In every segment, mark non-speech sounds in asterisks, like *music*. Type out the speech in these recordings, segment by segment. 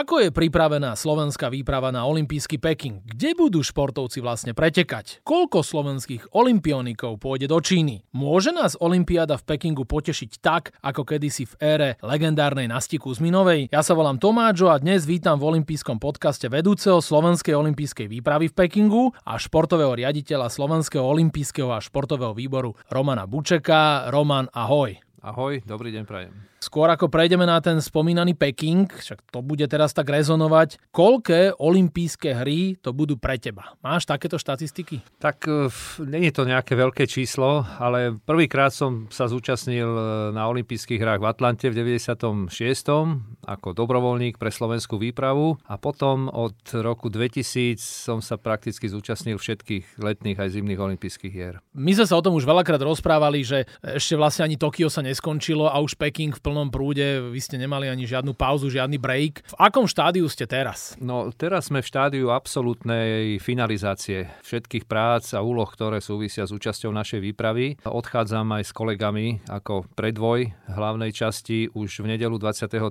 Ako je pripravená slovenská výprava na olympijský Peking? Kde budú športovci vlastne pretekať? Koľko slovenských olimpionikov pôjde do Číny? Môže nás olympiáda v Pekingu potešiť tak, ako kedysi v ére legendárnej Nasti Kuzminovej? Ja sa volám Tomáčo a dnes vítam v olympijskom podcaste vedúceho Slovenskej olympijskej výpravy v Pekingu a športového riaditeľa Slovenského olympijského a športového výboru Romana Bučeka. Roman, ahoj. Ahoj, dobrý deň prajem. Skôr ako prejdeme na ten spomínaný Peking, však to bude teraz tak rezonovať, koľké olympijské hry to budú pre teba? Máš takéto štatistiky? Tak nie je to nejaké veľké číslo, ale prvýkrát som sa zúčastnil e, na olympijských hrách v Atlante v 96. ako dobrovoľník pre slovenskú výpravu a potom od roku 2000 som sa prakticky zúčastnil všetkých letných aj zimných olympijských hier. My sme sa o tom už veľakrát rozprávali, že ešte vlastne ani Tokio sa neskončilo a už Peking v plnom prúde, vy ste nemali ani žiadnu pauzu, žiadny break. V akom štádiu ste teraz? No teraz sme v štádiu absolútnej finalizácie všetkých prác a úloh, ktoré súvisia s účasťou našej výpravy. Odchádzam aj s kolegami ako predvoj hlavnej časti už v nedelu 23.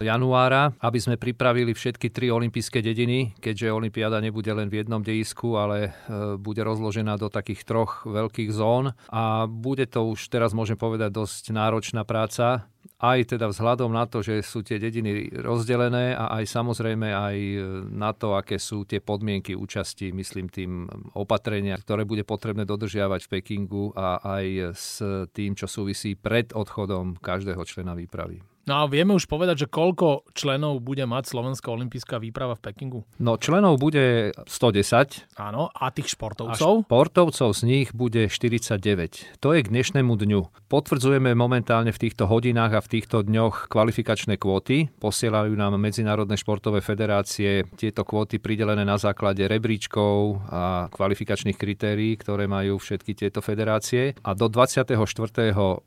januára, aby sme pripravili všetky tri olympijské dediny, keďže olympiáda nebude len v jednom dejisku, ale e, bude rozložená do takých troch veľkých zón a bude to už teraz môžem povedať dosť náročná práca aj teda vzhľadom na to, že sú tie dediny rozdelené a aj samozrejme aj na to, aké sú tie podmienky účasti, myslím tým opatrenia, ktoré bude potrebné dodržiavať v Pekingu a aj s tým, čo súvisí pred odchodom každého člena výpravy. No a vieme už povedať, že koľko členov bude mať Slovenská olimpijská výprava v Pekingu? No členov bude 110. Áno, a tých športovcov? A športovcov z nich bude 49. To je k dnešnému dňu. Potvrdzujeme momentálne v týchto hodinách a v týchto dňoch kvalifikačné kvóty. Posielajú nám Medzinárodné športové federácie tieto kvóty pridelené na základe rebríčkov a kvalifikačných kritérií, ktoré majú všetky tieto federácie. A do 24.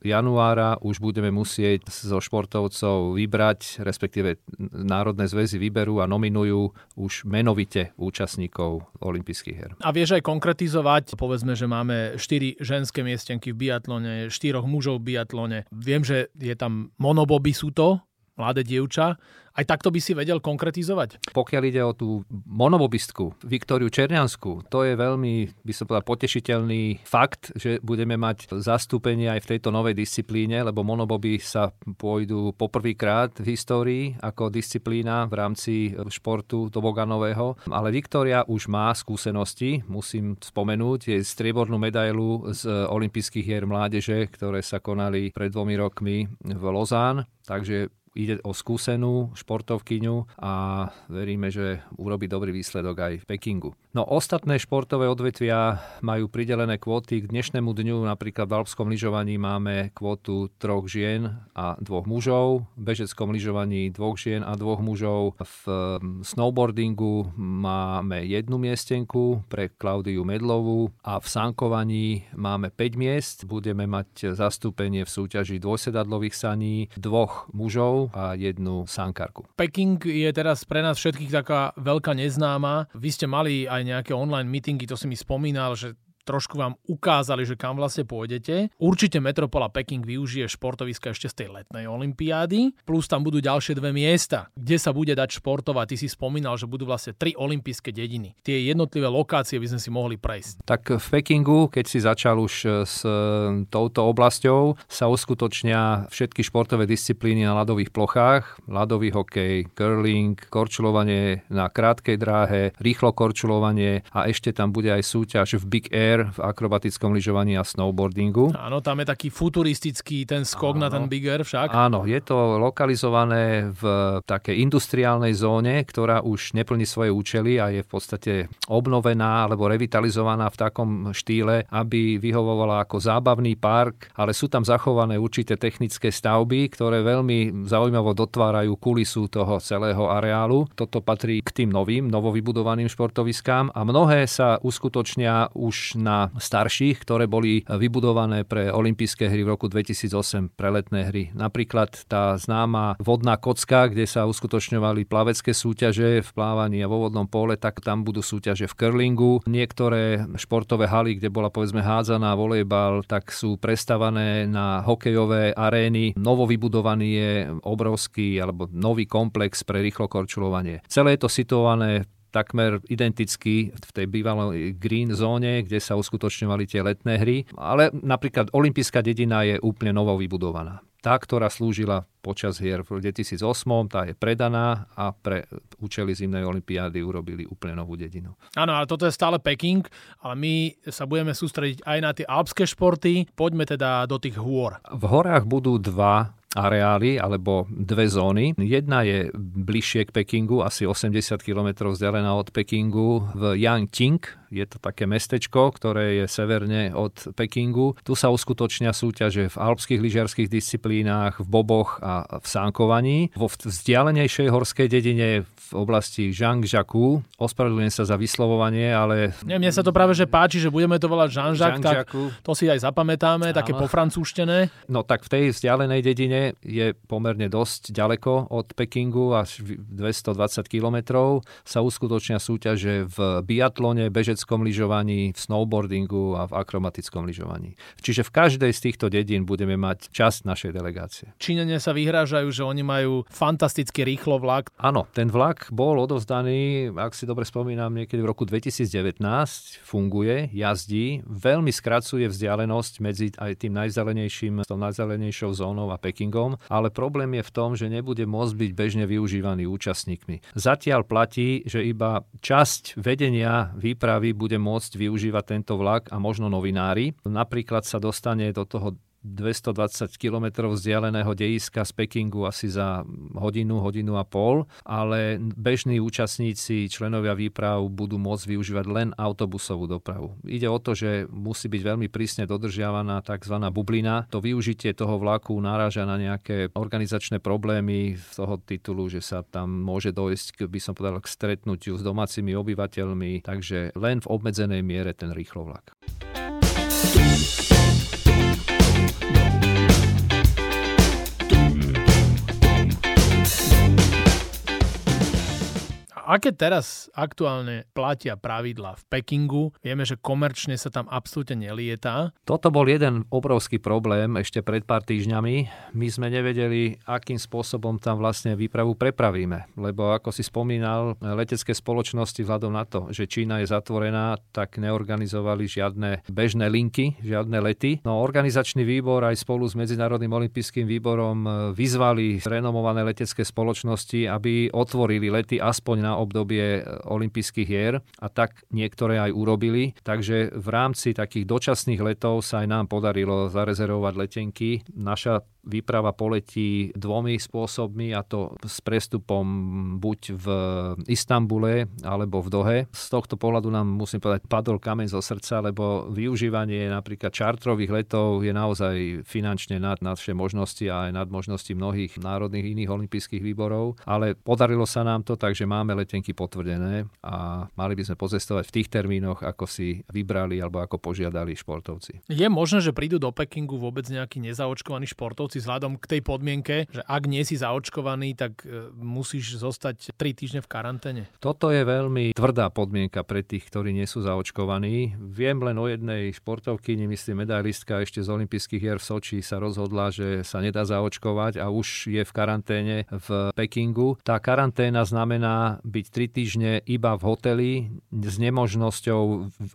januára už budeme musieť zo športov športovcov vybrať, respektíve národné zväzy vyberú a nominujú už menovite účastníkov olympijských hier. A vieš aj konkretizovať, povedzme, že máme 4 ženské miestenky v biatlone, 4 mužov v biatlone. Viem, že je tam monoboby sú to, mladé dievča. Aj takto by si vedel konkretizovať? Pokiaľ ide o tú monobobistku Viktóriu Černiansku, to je veľmi, by som povedal, potešiteľný fakt, že budeme mať zastúpenie aj v tejto novej disciplíne, lebo monoboby sa pôjdu poprvýkrát v histórii ako disciplína v rámci športu toboganového. Ale Viktória už má skúsenosti, musím spomenúť, je striebornú medailu z olympijských hier mládeže, ktoré sa konali pred dvomi rokmi v Lozán. Takže Ide o skúsenú športovkyňu a veríme, že urobí dobrý výsledok aj v Pekingu. No ostatné športové odvetvia majú pridelené kvóty. K dnešnému dňu napríklad v alpskom lyžovaní máme kvótu troch žien a dvoch mužov, v bežeckom lyžovaní dvoch žien a dvoch mužov. V snowboardingu máme jednu miestenku pre Klaudiu Medlovú a v sankovaní máme 5 miest. Budeme mať zastúpenie v súťaži dvojsedadlových saní dvoch mužov a jednu sankarku. Peking je teraz pre nás všetkých taká veľká neznáma. Vy ste mali aj nejaké online meetingy, to si mi spomínal, že trošku vám ukázali, že kam vlastne pôjdete. Určite Metropola Peking využije športoviska ešte z tej letnej olympiády, plus tam budú ďalšie dve miesta, kde sa bude dať športovať. Ty si spomínal, že budú vlastne tri olympijské dediny. Tie jednotlivé lokácie by sme si mohli prejsť. Tak v Pekingu, keď si začal už e, s e, touto oblasťou, sa uskutočnia všetky športové disciplíny na ľadových plochách. Ľadový hokej, curling, korčulovanie na krátkej dráhe, rýchlo korčulovanie a ešte tam bude aj súťaž v Big Air V akrobatickom lyžovaní a snowboardingu. Áno, tam je taký futuristický ten skok Áno. na ten Big Air však. Áno, je to lokalizované v takej industriálnej zóne, ktorá už neplní svoje účely a je v podstate obnovená alebo revitalizovaná v takom štýle, aby vyhovovala ako zábavný park, ale sú tam zachované určité technické stavby, ktoré veľmi zaujímavo dotvárajú kulisu toho celého areálu. Toto patrí k tým novým, novovybudovaným športoviskám a mnohé sa uskutočnia už na starších, ktoré boli vybudované pre olympijské hry v roku 2008 pre letné hry. Napríklad tá známa vodná kocka, kde sa uskutočňovali plavecké súťaže v plávaní a vo vodnom pole, tak tam budú súťaže v curlingu. Niektoré športové haly, kde bola povedzme hádzaná volejbal, tak sú prestavané na hokejové arény. Novo vybudovaný je obrovský alebo nový komplex pre rýchlo korčulovanie. Celé je to situované takmer identický v tej bývalej green zóne, kde sa uskutočňovali tie letné hry. Ale napríklad olympijská dedina je úplne novo vybudovaná. Tá, ktorá slúžila počas hier v 2008, tá je predaná a pre účely zimnej olympiády urobili úplne novú dedinu. Áno, ale toto je stále Peking, ale my sa budeme sústrediť aj na tie alpské športy. Poďme teda do tých hôr. V horách budú dva areály alebo dve zóny. Jedna je bližšie k Pekingu, asi 80 km vzdialená od Pekingu v Yangqing, je to také mestečko, ktoré je severne od Pekingu. Tu sa uskutočnia súťaže v alpských lyžiarských disciplínach, v boboch a v sánkovaní. Vo vzdialenejšej horskej dedine v oblasti Zhangjiakou, ospravedlňujem sa za vyslovovanie, ale... Nie, mne sa to práve že páči, že budeme to volať Zhangjiak, tak to si aj zapamätáme, Áno. také pofrancúštené. No tak v tej vzdialenej dedine je pomerne dosť ďaleko od Pekingu, až 220 kilometrov sa uskutočnia súťaže v biatlone, bežec bežeckom lyžovaní, v snowboardingu a v akromatickom lyžovaní. Čiže v každej z týchto dedín budeme mať časť našej delegácie. Číňania sa vyhrážajú, že oni majú fantasticky rýchlo vlak. Áno, ten vlak bol odovzdaný, ak si dobre spomínam, niekedy v roku 2019, funguje, jazdí, veľmi skracuje vzdialenosť medzi aj tým najzelenejším, tou najzelenejšou zónou a Pekingom, ale problém je v tom, že nebude môcť byť bežne využívaný účastníkmi. Zatiaľ platí, že iba časť vedenia výpravy bude môcť využívať tento vlak a možno novinári. Napríklad sa dostane do toho 220 km vzdialeného dejiska z Pekingu asi za hodinu, hodinu a pol, ale bežní účastníci, členovia výprav budú môcť využívať len autobusovú dopravu. Ide o to, že musí byť veľmi prísne dodržiavaná tzv. bublina. To využitie toho vlaku náraža na nejaké organizačné problémy z toho titulu, že sa tam môže dojsť, by som povedal, k stretnutiu s domácimi obyvateľmi, takže len v obmedzenej miere ten rýchlo aké teraz aktuálne platia pravidla v Pekingu? Vieme, že komerčne sa tam absolútne nelietá. Toto bol jeden obrovský problém ešte pred pár týždňami. My sme nevedeli, akým spôsobom tam vlastne výpravu prepravíme. Lebo ako si spomínal, letecké spoločnosti vzhľadom na to, že Čína je zatvorená, tak neorganizovali žiadne bežné linky, žiadne lety. No organizačný výbor aj spolu s Medzinárodným olympijským výborom vyzvali renomované letecké spoločnosti, aby otvorili lety aspoň na obdobie olympijských hier a tak niektoré aj urobili. Takže v rámci takých dočasných letov sa aj nám podarilo zarezervovať letenky. Naša Výprava poletí dvomi spôsobmi a to s prestupom buď v Istambule alebo v Dohe. Z tohto pohľadu nám musím povedať padol kameň zo srdca, lebo využívanie napríklad čartrových letov je naozaj finančne nad naše možnosti a aj nad možnosti mnohých národných iných olympijských výborov, ale podarilo sa nám to, takže máme letenky potvrdené a mali by sme pozestovať v tých termínoch, ako si vybrali alebo ako požiadali športovci. Je možné, že prídu do Pekingu vôbec nejakí nezaočkovaní športovci? vzhľadom k tej podmienke, že ak nie si zaočkovaný, tak e, musíš zostať 3 týždne v karanténe? Toto je veľmi tvrdá podmienka pre tých, ktorí nie sú zaočkovaní. Viem len o jednej športovky, nemyslím medailistka ešte z olympijských hier v Soči sa rozhodla, že sa nedá zaočkovať a už je v karanténe v Pekingu. Tá karanténa znamená byť 3 týždne iba v hoteli s nemožnosťou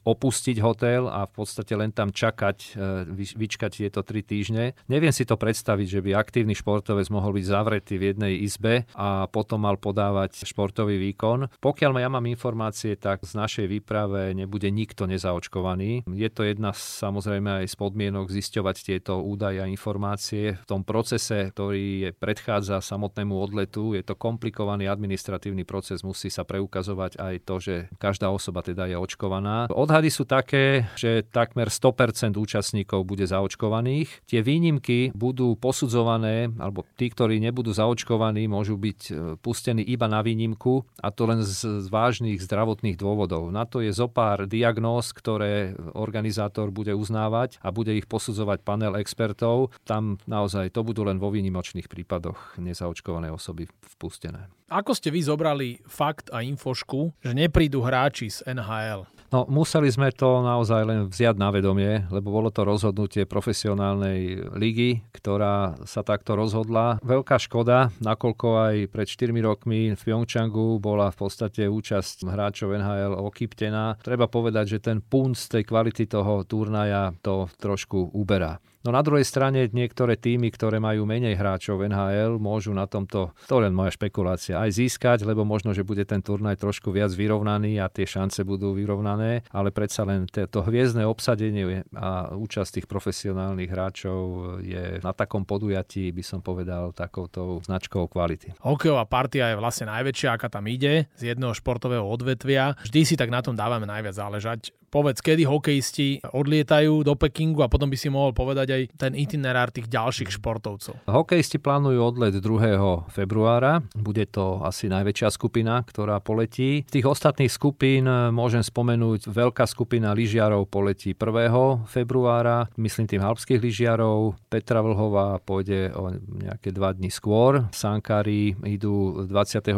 opustiť hotel a v podstate len tam čakať, e, vyčkať tieto 3 týždne. Neviem si to predstaviť že by aktívny športovec mohol byť zavretý v jednej izbe a potom mal podávať športový výkon. Pokiaľ ja mám informácie, tak z našej výprave nebude nikto nezaočkovaný. Je to jedna samozrejme aj z podmienok zisťovať tieto údaje a informácie. V tom procese, ktorý je predchádza samotnému odletu, je to komplikovaný administratívny proces, musí sa preukazovať aj to, že každá osoba teda je očkovaná. Odhady sú také, že takmer 100% účastníkov bude zaočkovaných. Tie výnimky budú posudzované, alebo tí, ktorí nebudú zaočkovaní, môžu byť e, pustení iba na výnimku a to len z vážnych zdravotných dôvodov. Na to je zopár diagnóz, ktoré organizátor bude uznávať a bude ich posudzovať panel expertov. Tam naozaj to budú len vo výnimočných prípadoch nezaočkované osoby vpustené. Ako ste vy zobrali fakt a infošku, že neprídu hráči z NHL? No, museli sme to naozaj len vziať na vedomie, lebo bolo to rozhodnutie profesionálnej ligy, ktorá sa takto rozhodla. Veľká škoda, nakoľko aj pred 4 rokmi v Pyeongchangu bola v podstate účasť hráčov NHL okýptená. Treba povedať, že ten punt z tej kvality toho turnaja to trošku uberá. No na druhej strane niektoré týmy, ktoré majú menej hráčov NHL, môžu na tomto, to len moja špekulácia, aj získať, lebo možno, že bude ten turnaj trošku viac vyrovnaný a tie šance budú vyrovnané, ale predsa len to hviezdne obsadenie a účasť tých profesionálnych hráčov je na takom podujatí, by som povedal, takouto značkou kvality. Hokejová partia je vlastne najväčšia, aká tam ide, z jedného športového odvetvia. Vždy si tak na tom dávame najviac záležať. Povedz, kedy hokejisti odlietajú do Pekingu a potom by si mohol povedať aj ten itinerár tých ďalších športovcov. Hokejisti plánujú odlet 2. februára. Bude to asi najväčšia skupina, ktorá poletí. Z tých ostatných skupín môžem spomenúť veľká skupina lyžiarov poletí 1. februára, myslím tým alpských lyžiarov. Petra Vlhová pôjde o nejaké dva dní skôr. Sankári idú 26.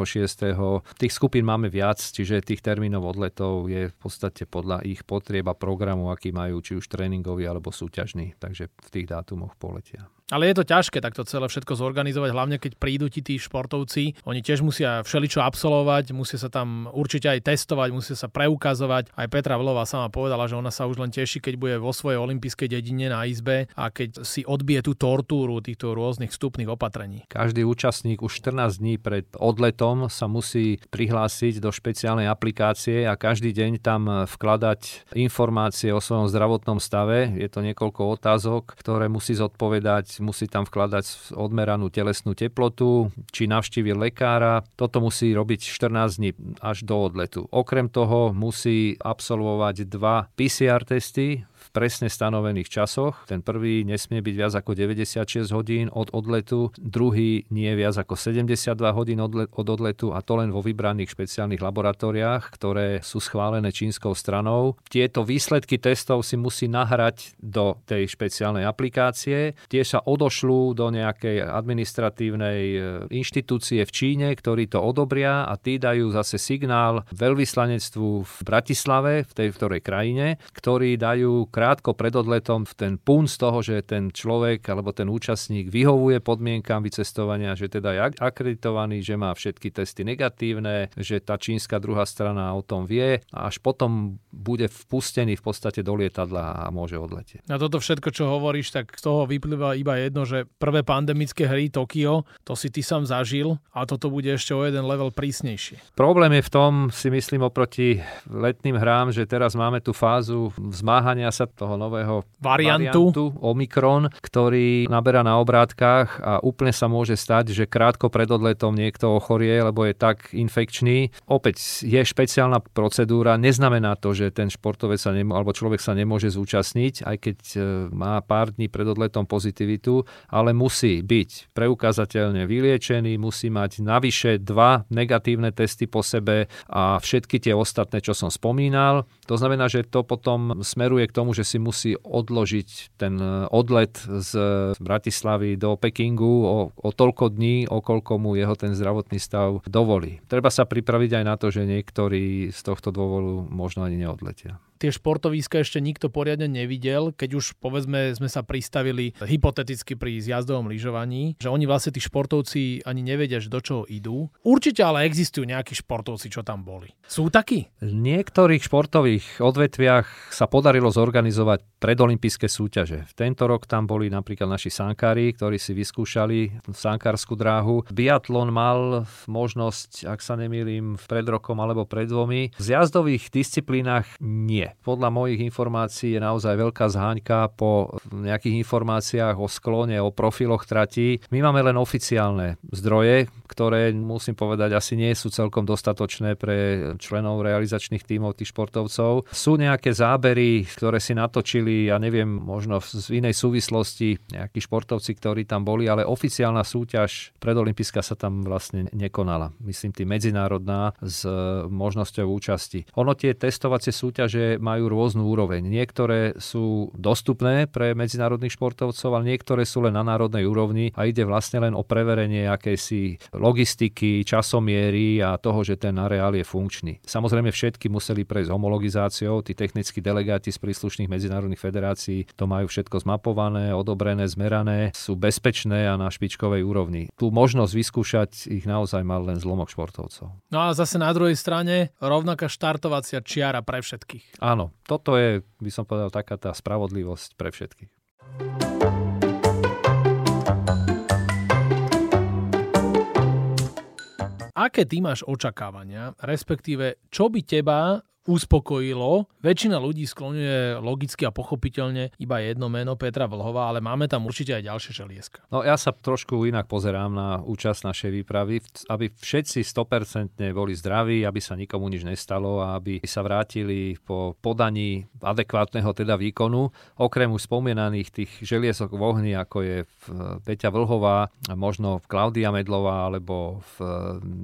Tých skupín máme viac, čiže tých termínov odletov je v podstate podľa ich potrieb a programu, aký majú, či už tréningový alebo súťažný. Takže v tých dátumoch poletia. Ale je to ťažké takto celé všetko zorganizovať, hlavne keď prídu ti tí športovci. Oni tiež musia všeličo absolvovať, musia sa tam určite aj testovať, musia sa preukazovať. Aj Petra Vlova sama povedala, že ona sa už len teší, keď bude vo svojej olympijskej dedine na izbe a keď si odbije tú tortúru týchto rôznych vstupných opatrení. Každý účastník už 14 dní pred odletom sa musí prihlásiť do špeciálnej aplikácie a každý deň tam vkladať informácie o svojom zdravotnom stave. Je to niekoľko otázok, ktoré musí zodpovedať musí tam vkladať odmeranú telesnú teplotu, či navštívil lekára. Toto musí robiť 14 dní až do odletu. Okrem toho musí absolvovať dva PCR testy presne stanovených časoch. Ten prvý nesmie byť viac ako 96 hodín od odletu, druhý nie viac ako 72 hodín od odletu a to len vo vybraných špeciálnych laboratóriách, ktoré sú schválené čínskou stranou. Tieto výsledky testov si musí nahrať do tej špeciálnej aplikácie. Tie sa odošľú do nejakej administratívnej e, inštitúcie v Číne, ktorí to odobria a tí dajú zase signál veľvyslanectvu v Bratislave, v tej ktorej krajine, ktorí dajú krátko pred odletom ten pún z toho, že ten človek alebo ten účastník vyhovuje podmienkam vycestovania, že teda je akreditovaný, že má všetky testy negatívne, že tá čínska druhá strana o tom vie a až potom bude vpustený v podstate do lietadla a môže odletieť. Na toto všetko, čo hovoríš, tak z toho vyplýva iba jedno, že prvé pandemické hry Tokio, to si ty sám zažil a toto bude ešte o jeden level prísnejšie. Problém je v tom, si myslím, oproti letným hrám, že teraz máme tú fázu vzmáhania sa toho nového variantu. variantu Omikron, ktorý naberá na obrátkach a úplne sa môže stať, že krátko pred odletom niekto ochorie, lebo je tak infekčný. Opäť je špeciálna procedúra, neznamená to, že ten športovec sa nemo, alebo človek sa nemôže zúčastniť, aj keď e, má pár dní pred odletom pozitivitu, ale musí byť preukázateľne vyliečený, musí mať navyše dva negatívne testy po sebe a všetky tie ostatné, čo som spomínal. To znamená, že to potom smeruje k tomu, že si musí odložiť ten e, odlet z Bratislavy do Pekingu o, o toľko dní, o koľko mu jeho ten zdravotný stav dovolí. Treba sa pripraviť aj na to, že niektorí z tohto dôvodu možno ani neodletia tie športovíska ešte nikto poriadne nevidel, keď už povedzme sme sa pristavili hypoteticky pri zjazdovom lyžovaní, že oni vlastne tí športovci ani nevedia, že do čoho idú. Určite ale existujú nejakí športovci, čo tam boli. Sú takí? V niektorých športových odvetviach sa podarilo zorganizovať predolympijské súťaže. V tento rok tam boli napríklad naši sankári, ktorí si vyskúšali sankárskú dráhu. Biatlon mal možnosť, ak sa nemýlim, pred rokom alebo pred dvomi. V zjazdových disciplínach nie. Podľa mojich informácií je naozaj veľká zháňka po nejakých informáciách o sklone, o profiloch tratí. My máme len oficiálne zdroje, ktoré musím povedať asi nie sú celkom dostatočné pre členov realizačných tímov tých športovcov. Sú nejaké zábery, ktoré si natočili, ja neviem, možno z inej súvislosti nejakí športovci, ktorí tam boli, ale oficiálna súťaž predolimpijská sa tam vlastne nekonala. Myslím tým medzinárodná s možnosťou účasti. Ono tie testovacie súťaže majú rôznu úroveň. Niektoré sú dostupné pre medzinárodných športovcov, ale niektoré sú len na národnej úrovni a ide vlastne len o preverenie akejsi logistiky, časomiery a toho, že ten areál je funkčný. Samozrejme všetky museli prejsť homologizáciou, tí technickí delegáti z príslušných medzinárodných federácií to majú všetko zmapované, odobrené, zmerané, sú bezpečné a na špičkovej úrovni. Tu možnosť vyskúšať ich naozaj mal len zlomok športovcov. No a zase na druhej strane rovnaká štartovacia čiara pre všetkých. Áno, toto je, by som povedal, taká tá spravodlivosť pre všetkých. aké ty máš očakávania, respektíve čo by teba uspokojilo. Väčšina ľudí skloňuje logicky a pochopiteľne iba jedno meno Petra Vlhova, ale máme tam určite aj ďalšie želieska. No ja sa trošku inak pozerám na účasť našej výpravy, aby všetci 100% boli zdraví, aby sa nikomu nič nestalo a aby sa vrátili po podaní adekvátneho teda výkonu. Okrem už spomínaných tých želiesok v ohni, ako je Peťa Vlhová, možno Klaudia Medlová alebo v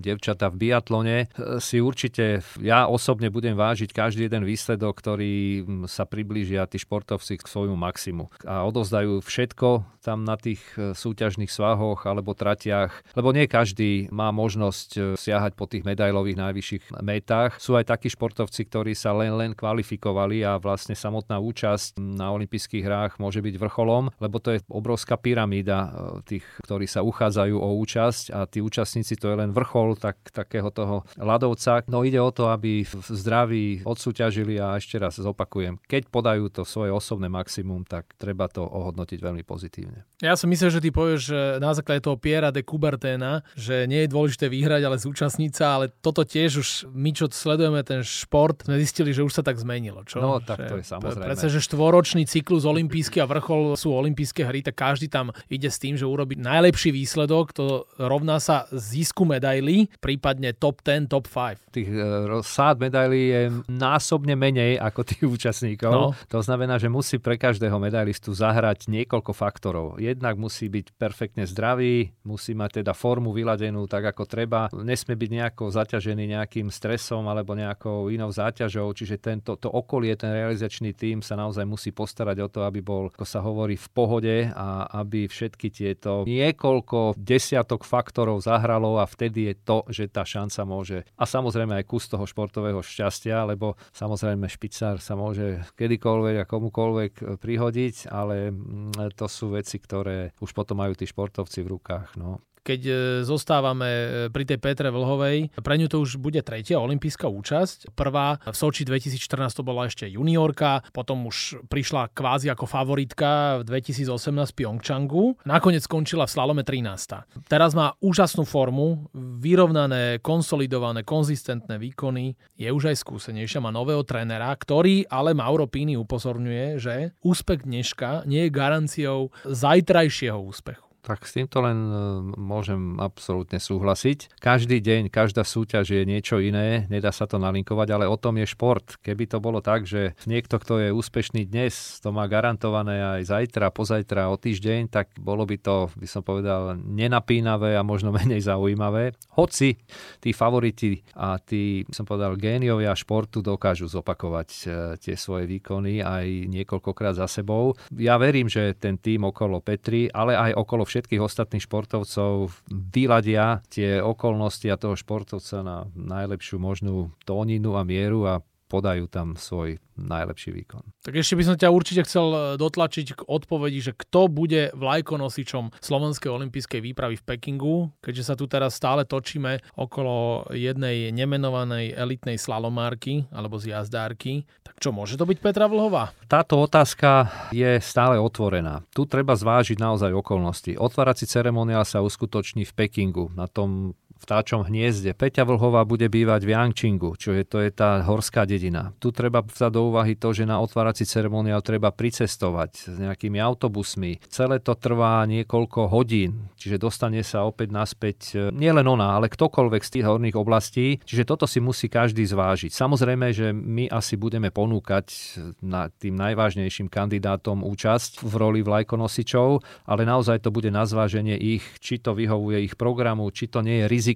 devčata v biatlone, si určite ja osobne budem vážiť vážiť každý jeden výsledok, ktorý mm, sa priblížia tí športovci k svojmu maximu. A odovzdajú všetko tam na tých e, súťažných svahoch alebo tratiach, lebo nie každý má možnosť e, siahať po tých medailových najvyšších metách. Sú aj takí športovci, ktorí sa len len kvalifikovali a vlastne samotná účasť na olympijských hrách môže byť vrcholom, lebo to je obrovská pyramída e, tých, ktorí sa uchádzajú o účasť a tí účastníci to je len vrchol tak, takého toho ľadovca. No ide o to, aby v zdraví odsúťažili a ešte raz zopakujem, keď podajú to svoje osobné maximum, tak treba to ohodnotiť veľmi pozitívne. Ja si myslím, že ty povieš, že na základe toho Piera de Kuberténa, že nie je dôležité vyhrať, ale zúčastniť sa, ale toto tiež už my, čo sledujeme ten šport, sme zistili, že už sa tak zmenilo. Čo? No, tak že to je samozrejme. Prece, že štvoročný cyklus olimpijský a vrchol sú olympijské hry, tak každý tam ide s tým, že urobiť najlepší výsledok, to rovná sa zisku medailí, prípadne top 10, top 5. Tých uh, sád medailí je násobne menej ako tých účastníkov. No. To znamená, že musí pre každého medailistu zahrať niekoľko faktorov. Jednak musí byť perfektne zdravý, musí mať teda formu vyladenú tak, ako treba. Nesmie byť nejako zaťažený nejakým stresom alebo nejakou inou záťažou, čiže tento, to okolie, ten realizačný tím sa naozaj musí postarať o to, aby bol, ako sa hovorí, v pohode a aby všetky tieto niekoľko desiatok faktorov zahralo a vtedy je to, že tá šanca môže a samozrejme aj kus toho športového šťastia, lebo samozrejme špicár sa môže kedykoľvek a komukoľvek prihodiť, ale mm, to sú veci, ktoré už potom majú tí športovci v rukách. No keď e, zostávame e, pri tej Petre Vlhovej. Pre ňu to už bude tretia olimpijská účasť. Prvá v Soči 2014 to bola ešte juniorka, potom už prišla kvázi ako favoritka v 2018 v Pyeongchangu. Nakoniec skončila v slalome 13. Teraz má úžasnú formu, vyrovnané, konsolidované, konzistentné výkony. Je už aj skúsenejšia, má nového trénera, ktorý ale Mauro Pini upozorňuje, že úspech dneška nie je garanciou zajtrajšieho úspechu. Tak s týmto len e, môžem absolútne súhlasiť. Každý deň, každá súťaž je niečo iné, nedá sa to nalinkovať, ale o tom je šport. Keby to bolo tak, že niekto, kto je úspešný dnes, to má garantované aj zajtra, pozajtra, o týždeň, tak bolo by to, by som povedal, nenapínavé a možno *laughs* menej zaujímavé. Hoci tí favoriti a tí, som povedal, géniovia športu dokážu zopakovať e, tie svoje výkony aj niekoľkokrát za sebou. Ja verím, že ten tým okolo Petri, ale aj okolo všetkých ostatných športovcov vyladia tie okolnosti a toho športovca na najlepšiu možnú tóninu a mieru a podajú tam svoj najlepší výkon. Tak ešte by som ťa určite chcel e, dotlačiť k odpovedi, že kto bude vlajkonosičom Slovenskej olympijskej výpravy v Pekingu, keďže sa tu teraz stále točíme okolo jednej nemenovanej elitnej slalomárky alebo zjazdárky. Tak čo, môže to byť Petra Vlhová? Táto otázka je stále otvorená. Tu treba zvážiť naozaj okolnosti. Otvárací ceremoniál sa uskutoční v Pekingu, na tom vtáčom hniezde. Peťa Vlhová bude bývať v Yangchingu, čo je, to je tá horská dedina. Tu treba vzať do úvahy to, že na otvárací ceremoniál treba pricestovať s nejakými autobusmi. Celé to trvá niekoľko hodín, čiže dostane sa opäť naspäť e, nielen ona, ale ktokoľvek z tých horných oblastí. Čiže toto si musí každý zvážiť. Samozrejme, že my asi budeme ponúkať na tým najvážnejším kandidátom účasť v roli vlajkonosičov, ale naozaj to bude na zváženie ich, či to vyhovuje ich programu, či to nie je riziko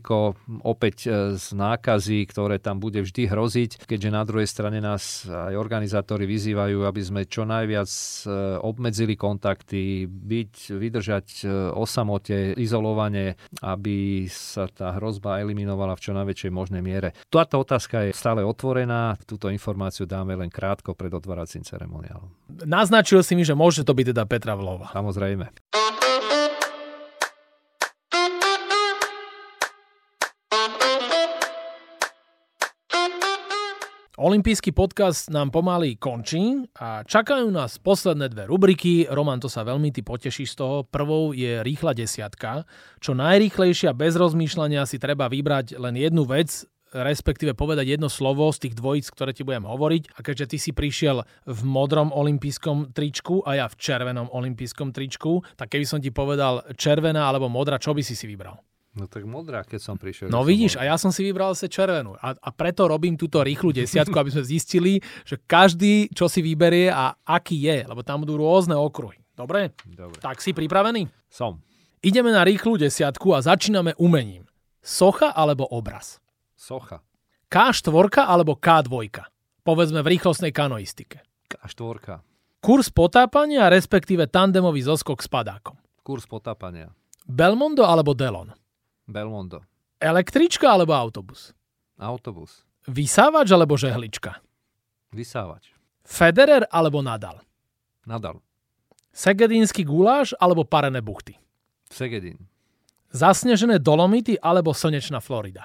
opäť e, z nákazy, ktoré tam bude vždy hroziť, keďže na druhej strane nás aj organizátori vyzývajú, aby sme čo najviac e, obmedzili kontakty, byť, vydržať e, o samote, izolovane, aby sa tá hrozba eliminovala v čo najväčšej možnej miere. Táto otázka je stále otvorená, túto informáciu dáme len krátko pred otváracím ceremoniálom. Naznačil si mi, že môže to byť teda Petra Vlova. Samozrejme. Olympijský podcast nám pomaly končí a čakajú nás posledné dve rubriky. Roman, to sa veľmi ty potešíš z toho. Prvou je rýchla desiatka. Čo najrýchlejšia bez rozmýšľania si treba vybrať len jednu vec, respektíve povedať jedno slovo z tých dvojíc, ktoré ti budem hovoriť. A keďže ty si prišiel v modrom olympijskom tričku a ja v červenom olympijskom tričku, tak keby som ti povedal červená alebo modrá, čo by si si vybral? No tak modrá, keď som prišiel. No vidíš, a ja som si vybral sa červenú. A, a preto robím túto rýchlu desiatku, aby sme zistili, že každý, čo si vyberie a aký je, lebo tam budú rôzne okruhy. Dobre? Dobre. Tak si pripravený? Som. Ideme na rýchlu desiatku a začíname umením. Socha alebo obraz? Socha. K4 alebo K2? Povedzme v rýchlostnej kanoistike. K4. Kurs potápania, respektíve tandemový zoskok s padákom. Kurs potápania. Belmondo alebo Delon? Belmondo. Električka alebo autobus? Autobus. Vysávač alebo žehlička? Vysávač. Federer alebo Nadal? Nadal. Segedínsky guláš alebo parené buchty? Segedín. Zasnežené Dolomity alebo slnečná Florida?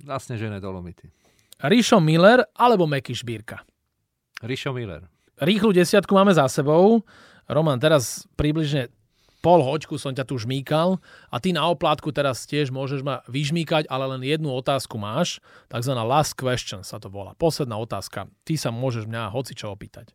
Zasnežené Dolomity. Rišo Miller alebo Meky Šbírka? Rišo Miller. Rýchlu desiatku máme za sebou. Roman, teraz približne pol hoďku som ťa tu žmýkal a ty na oplátku teraz tiež môžeš ma vyžmýkať, ale len jednu otázku máš, takzvaná last question sa to volá. Posledná otázka. Ty sa môžeš mňa hoci čo opýtať.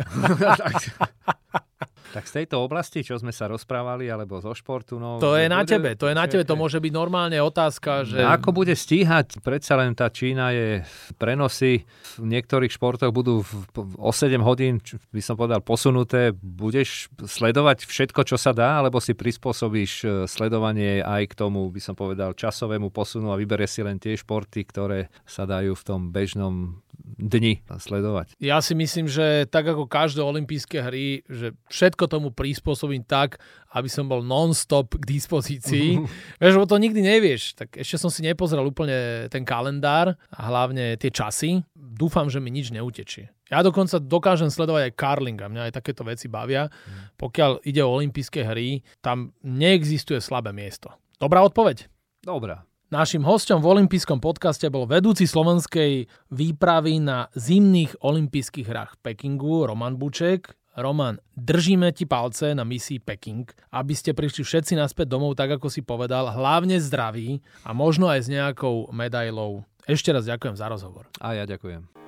*laughs* *laughs* Tak z tejto oblasti, čo sme sa rozprávali, alebo zo športu, no... To je na bude, tebe, to je na tebe, to môže byť normálne otázka, že... Ako bude stíhať? Predsa len tá Čína je prenosy v niektorých športoch budú o 7 hodín, by som povedal, posunuté. Budeš sledovať všetko, čo sa dá, alebo si prispôsobíš e, sledovanie aj k tomu, by som povedal, časovému posunu a vyberie si len tie športy, ktoré sa dajú v tom bežnom dni sledovať. Ja si myslím, že tak ako každé olympijské hry, že všetko tomu prispôsobím tak, aby som bol non-stop k dispozícii. *laughs* Vieš, lebo to nikdy nevieš. Tak ešte som si nepozrel úplne ten kalendár a hlavne tie časy. Dúfam, že mi nič neutečie. Ja dokonca dokážem sledovať aj curling a mňa aj takéto veci bavia. Pokiaľ ide o olympijské hry, tam neexistuje slabé miesto. Dobrá odpoveď? Dobrá. Našim hostom v olympijskom podcaste bol vedúci slovenskej výpravy na zimných olympijských hrách v Pekingu, Roman Buček. Roman, držíme ti palce na misii Peking, aby ste prišli všetci naspäť domov, tak ako si povedal, hlavne zdraví a možno aj s nejakou medailou. Ešte raz ďakujem za rozhovor. A ja ďakujem.